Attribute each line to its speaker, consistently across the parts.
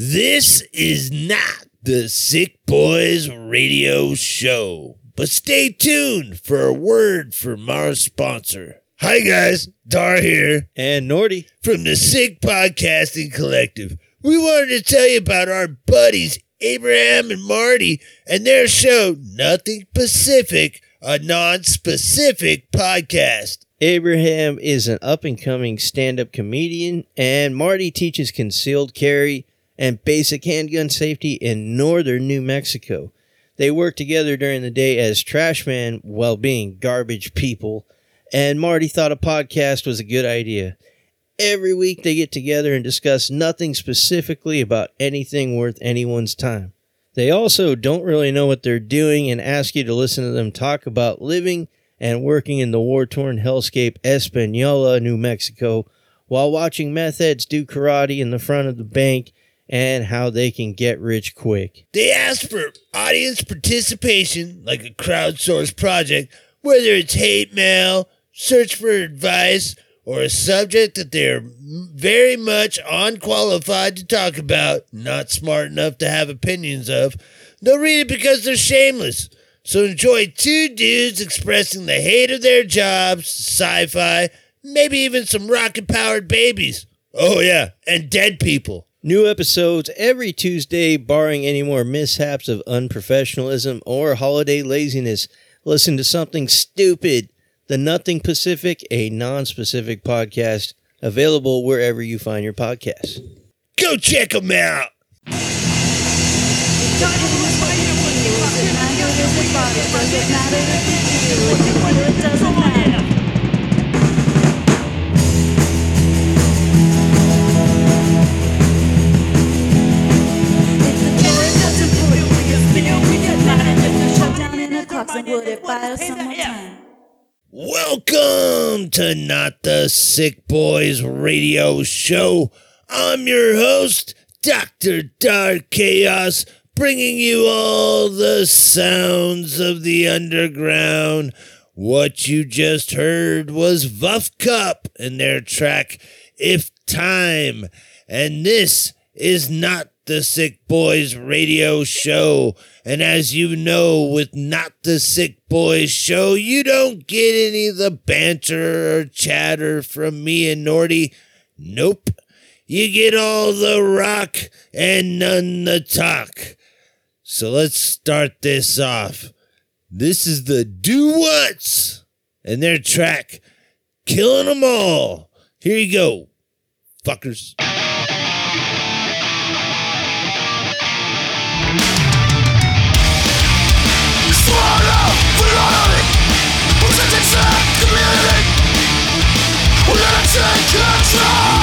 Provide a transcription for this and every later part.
Speaker 1: This is not the Sick Boys Radio Show, but stay tuned for a word from our sponsor. Hi, guys. Dar here
Speaker 2: And Nordy.
Speaker 1: from the Sick Podcasting Collective. We wanted to tell you about our buddies, Abraham and Marty, and their show, Nothing Pacific, a non specific podcast.
Speaker 2: Abraham is an up and coming stand up comedian, and Marty teaches concealed carry and basic handgun safety in northern New Mexico. They work together during the day as trash man while being garbage people, and Marty thought a podcast was a good idea. Every week they get together and discuss nothing specifically about anything worth anyone's time. They also don't really know what they're doing and ask you to listen to them talk about living and working in the war torn hellscape Espanola, New Mexico, while watching meth heads do karate in the front of the bank and how they can get rich quick.
Speaker 1: They ask for audience participation, like a crowdsourced project, whether it's hate mail, search for advice, or a subject that they're very much unqualified to talk about, not smart enough to have opinions of. They'll read it because they're shameless. So enjoy two dudes expressing the hate of their jobs, sci fi, maybe even some rocket powered babies. Oh, yeah, and dead people.
Speaker 2: New episodes every Tuesday, barring any more mishaps of unprofessionalism or holiday laziness. Listen to something stupid. The Nothing Pacific, a non specific podcast, available wherever you find your podcasts.
Speaker 1: Go check them out. Welcome to Not the Sick Boys Radio Show. I'm your host, Dr. Dark Chaos, bringing you all the sounds of the underground. What you just heard was Vuff Cup and their track If Time. And this is not the Sick Boys Radio Show. And as you know, with Not the Sick Boys Show, you don't get any of the banter or chatter from me and Nordy. Nope. You get all the rock and none the talk. So let's start this off. This is the Do What's and their track, Killing Them All. Here you go, fuckers.
Speaker 3: We're gonna read what you saw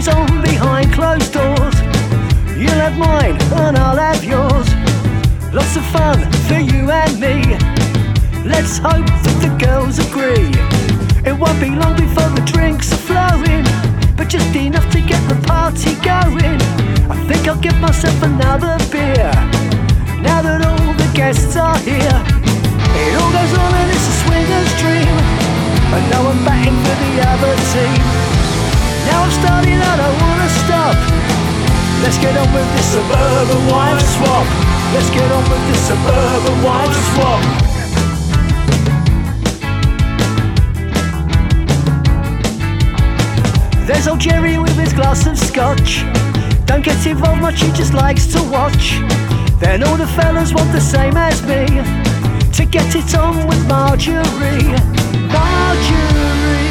Speaker 3: goes on behind closed doors. You'll have mine and I'll have yours. Lots of fun for you and me. Let's hope that the girls agree. It won't be long before the drinks are flowing, but just enough to get the party going. I think I'll give myself another beer now that all the guests are here. It all goes on and it's a swinger's dream. And now I'm batting for the other team. Now I'm starting, I wanna stop. Let's get on with this suburban wife swap. Let's get on with this suburban wife swap. There's old Jerry with his glass of scotch. Don't get involved much, he just likes to watch. Then all the fellas want the same as me to get it on with Marjorie. Marjorie.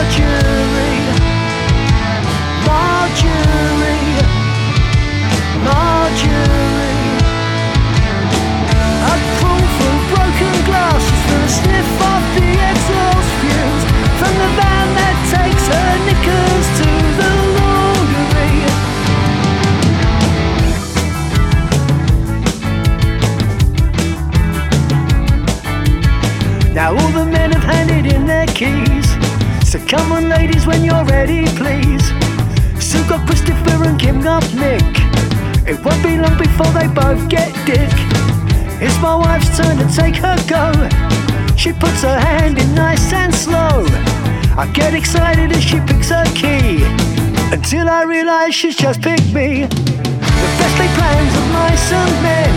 Speaker 3: Marjorie. Marjorie. Marjorie. Broken a sniff the exhaust fumes from the van that takes her knickers to the laundry. Now all the men have handed in their keys. So come on, ladies, when you're ready, please. Sue got Christopher and Kim got Nick. It won't be long before they both get dick. It's my wife's turn to take her go. She puts her hand in nice and slow. I get excited as she picks her key. Until I realize she's just picked me. The best laid plans of mice and men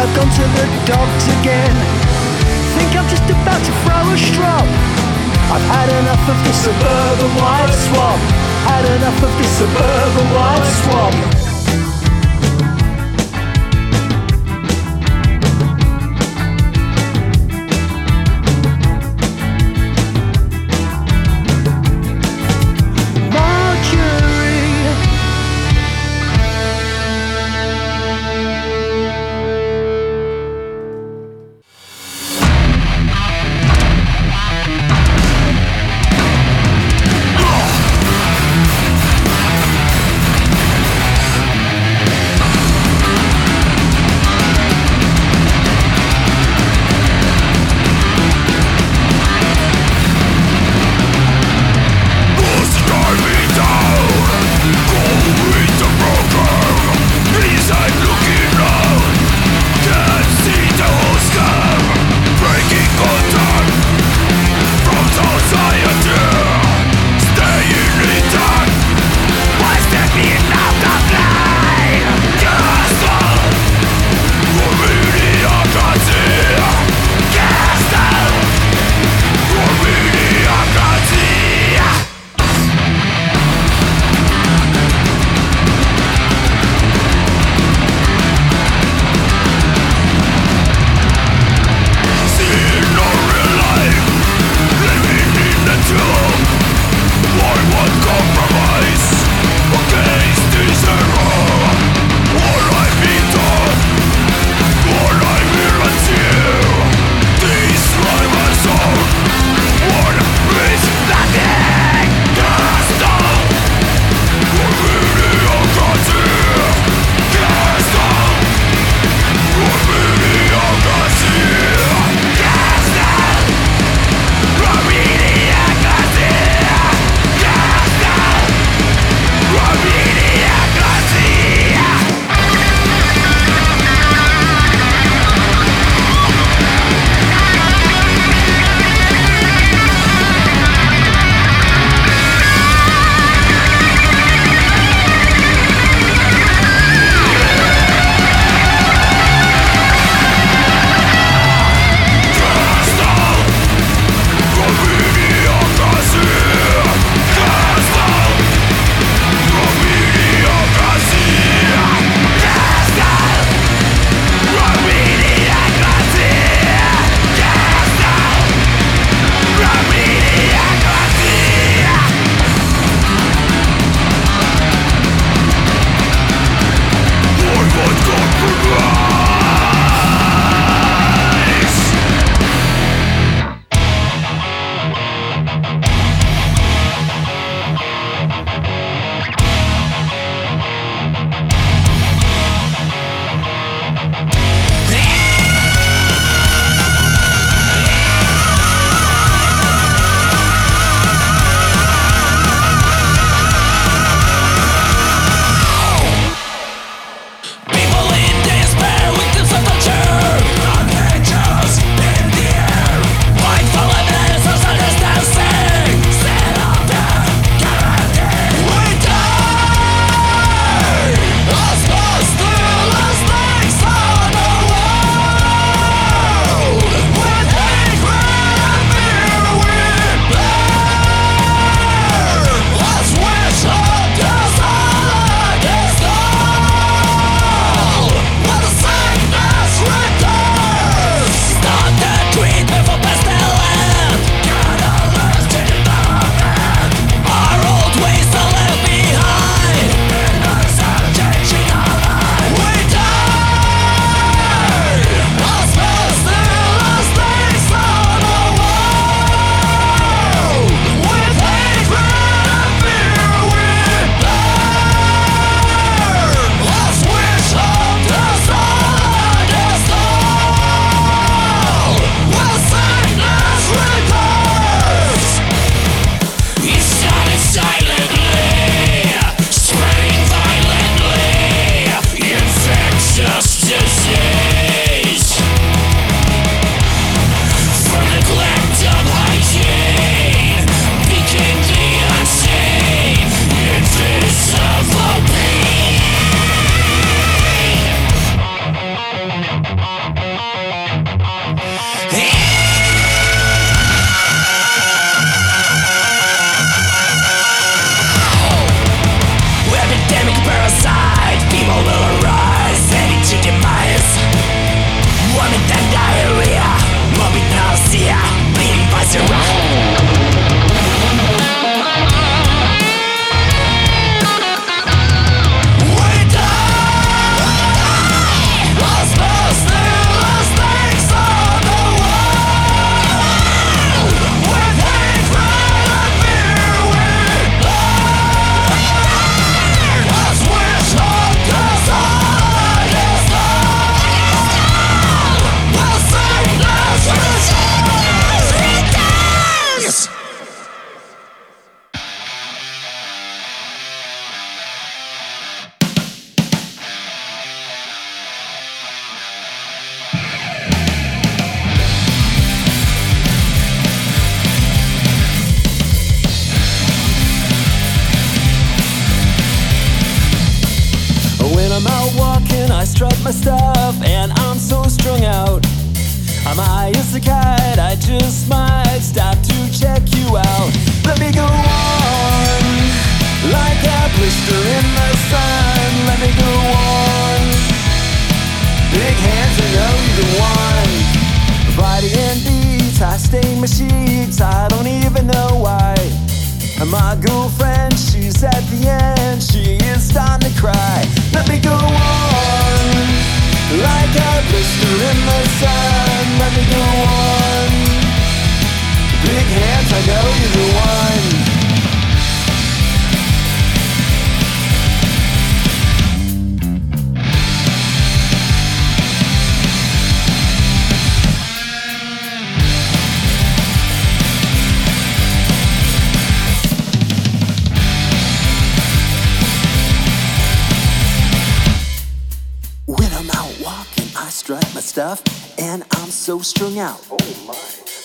Speaker 3: have gone to the dogs again. Think I'm just about to throw a strop. I've had enough of this suburban wife swap. Had enough of this suburban wife swap.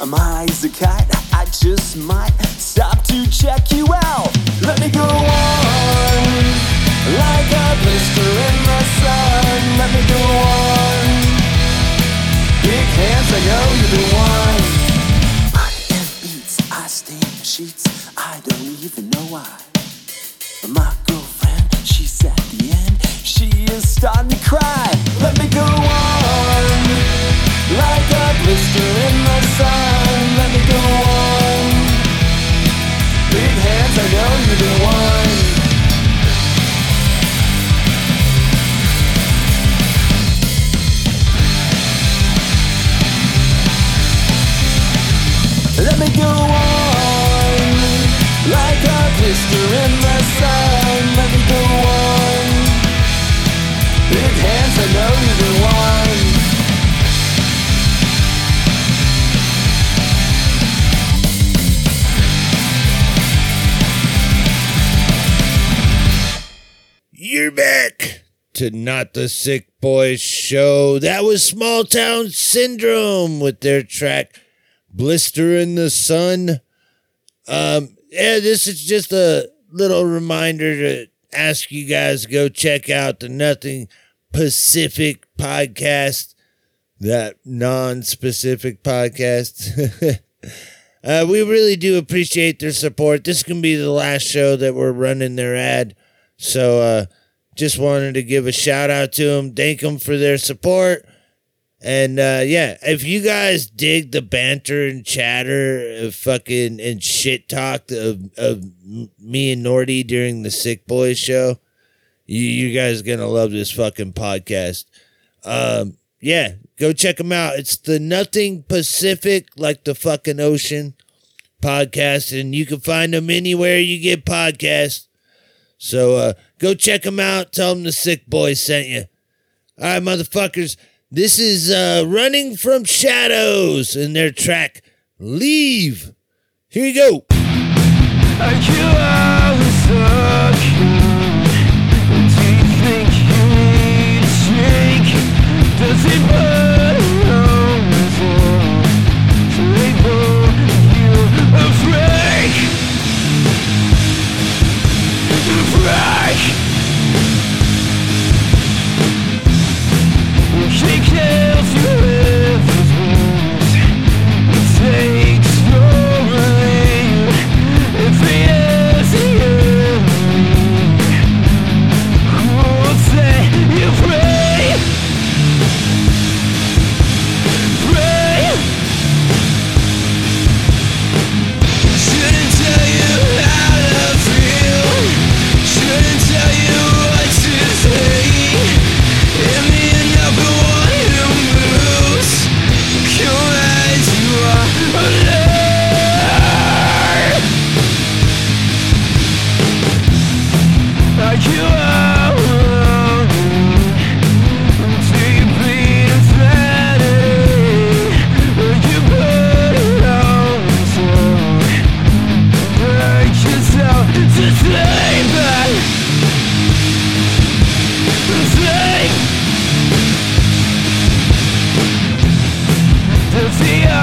Speaker 4: My. Eyes are cut, I just might stop to check you out. Let me go on, like a blister in the sun. Let me go on. Big hands, I know you're the one. Let me go on, like a blister in the sun. Let me go on. Big hands, I know the one. You're
Speaker 1: back to Not the Sick Boys Show. That was Small Town Syndrome with their track Blister in the Sun. Um, yeah, this is just a little reminder to ask you guys to go check out the Nothing Pacific podcast, that non specific podcast. uh, we really do appreciate their support. This can be the last show that we're running their ad. So uh just wanted to give a shout out to them, thank them for their support. And uh yeah, if you guys dig the banter and chatter of fucking and shit talk of of me and Nordy during the Sick Boys show, you you guys are gonna love this fucking podcast. Um yeah, go check them out. It's the Nothing Pacific, like the fucking ocean podcast, and you can find them anywhere you get podcasts. So uh, go check them out. Tell them the sick boys sent you. All right, motherfuckers. This is uh, Running from Shadows and their track Leave. Here you go.
Speaker 3: Does it
Speaker 5: see ya.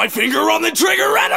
Speaker 5: My finger on the trigger and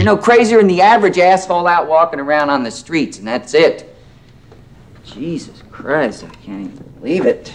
Speaker 6: You're no crazier than the average asshole out walking around on the streets, and that's it. Jesus Christ, I can't even believe it.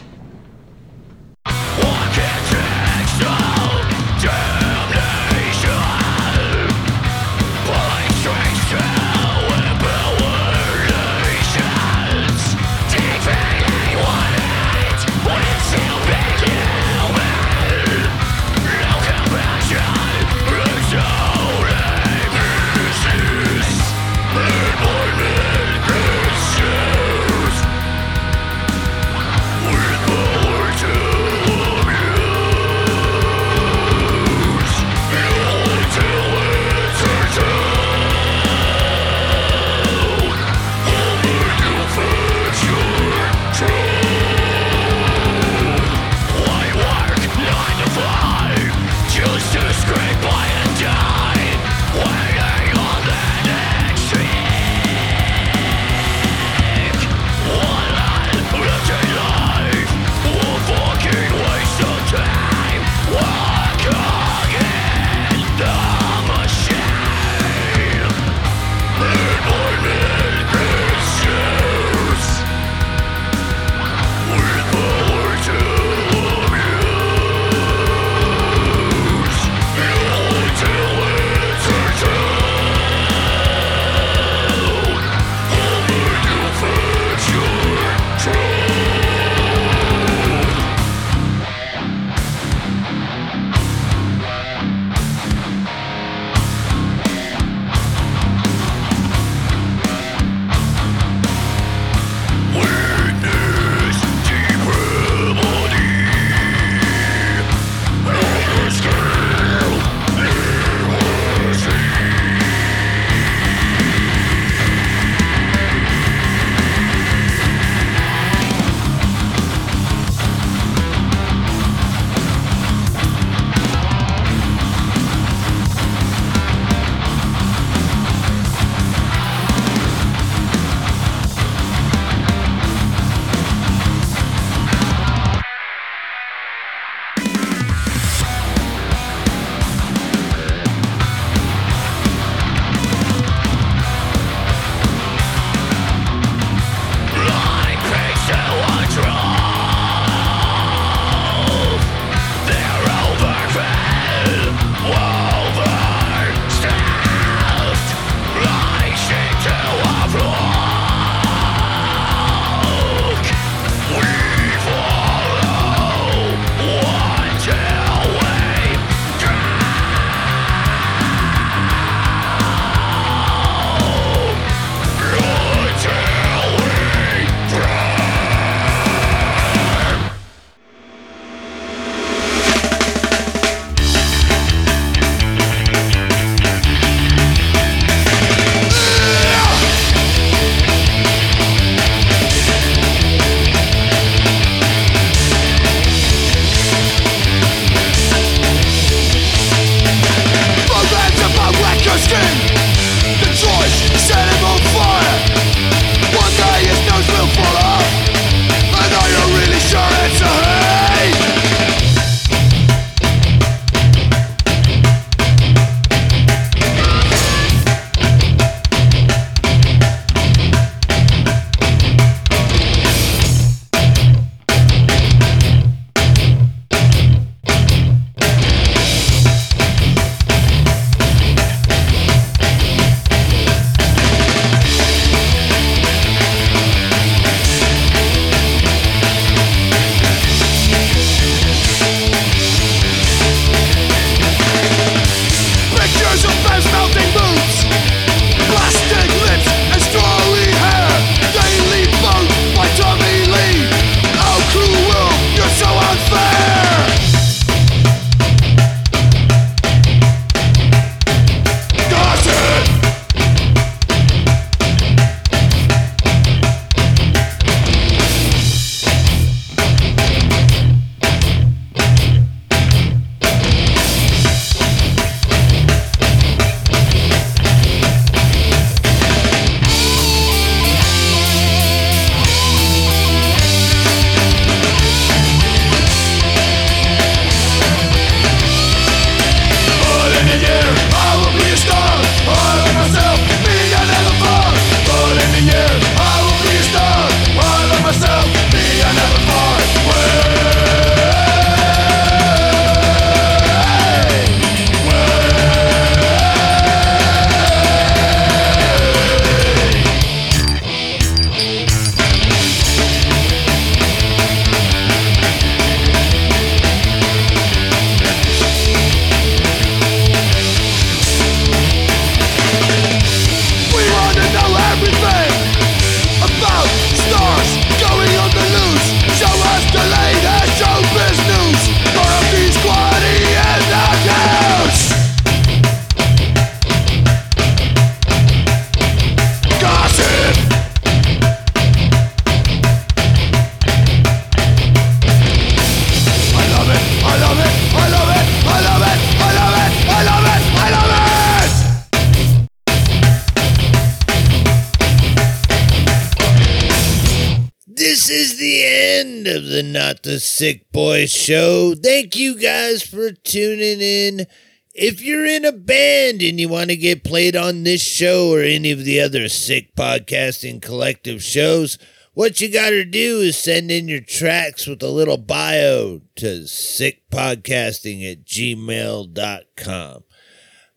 Speaker 1: The Sick Boy show. Thank you guys for tuning in. If you're in a band and you want to get played on this show or any of the other Sick Podcasting Collective shows, what you got to do is send in your tracks with a little bio to sickpodcasting at gmail.com.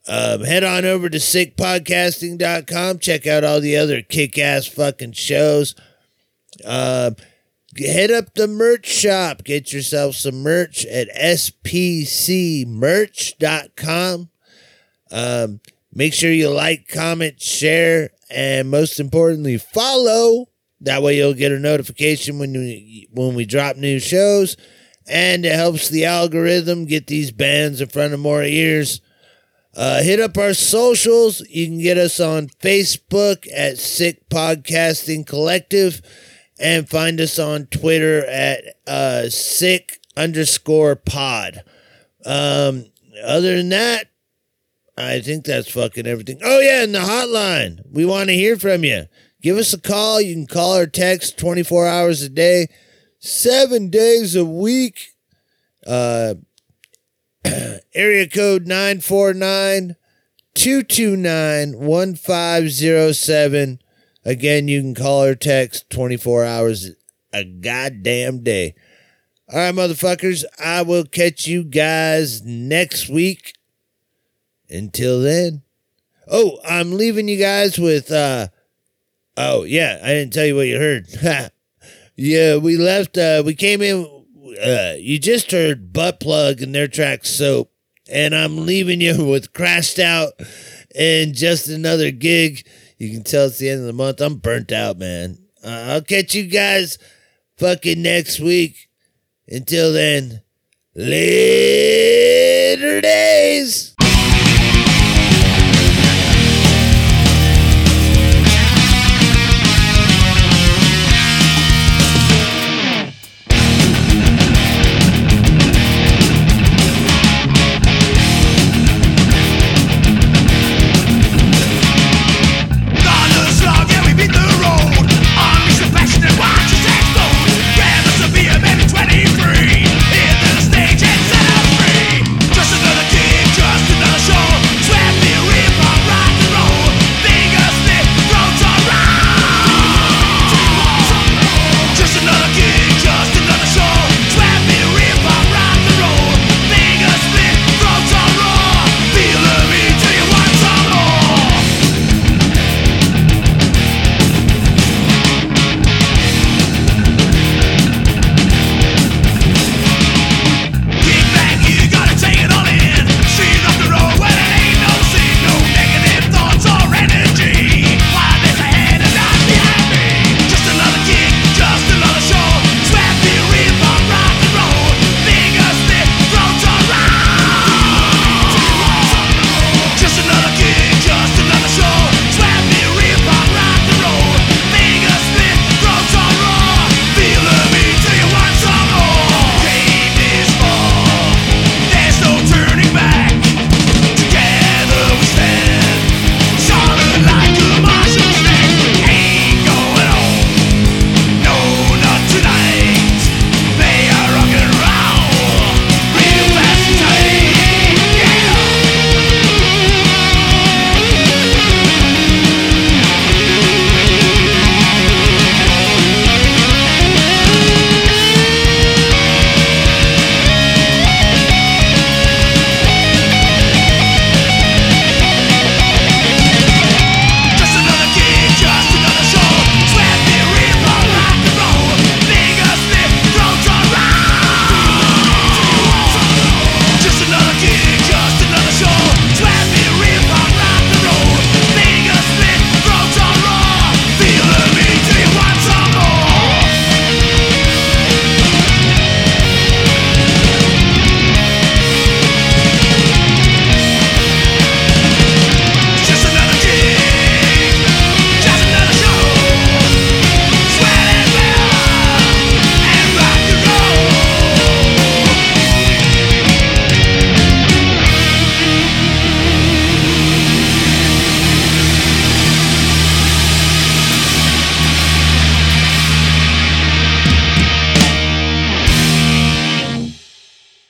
Speaker 1: Um, head on over to sickpodcasting.com. Check out all the other kick ass fucking shows. Uh, head up the merch shop. Get yourself some merch at spcmerch.com. Um, make sure you like, comment, share, and most importantly, follow. That way you'll get a notification when we, when we drop new shows. And it helps the algorithm get these bands in front of more ears. Uh, hit up our socials. You can get us on Facebook at Sick Podcasting Collective and find us on Twitter at uh, Sick underscore pod. Um, other than that, I think that's fucking everything. Oh, yeah, and the hotline. We want to hear from you. Give us a call. You can call or text 24 hours a day, seven days a week. Uh, area code 949 229 1507. Again, you can call or text 24 hours a goddamn day. All right, motherfuckers, I will catch you guys next week. Until then. Oh, I'm leaving you guys with uh Oh, yeah, I didn't tell you what you heard. yeah, we left uh we came in uh you just heard butt plug and their track soap and I'm leaving you with crashed out and just another gig. You can tell it's the end of the month. I'm burnt out, man. Uh, I'll catch you guys fucking next week. Until then, later days.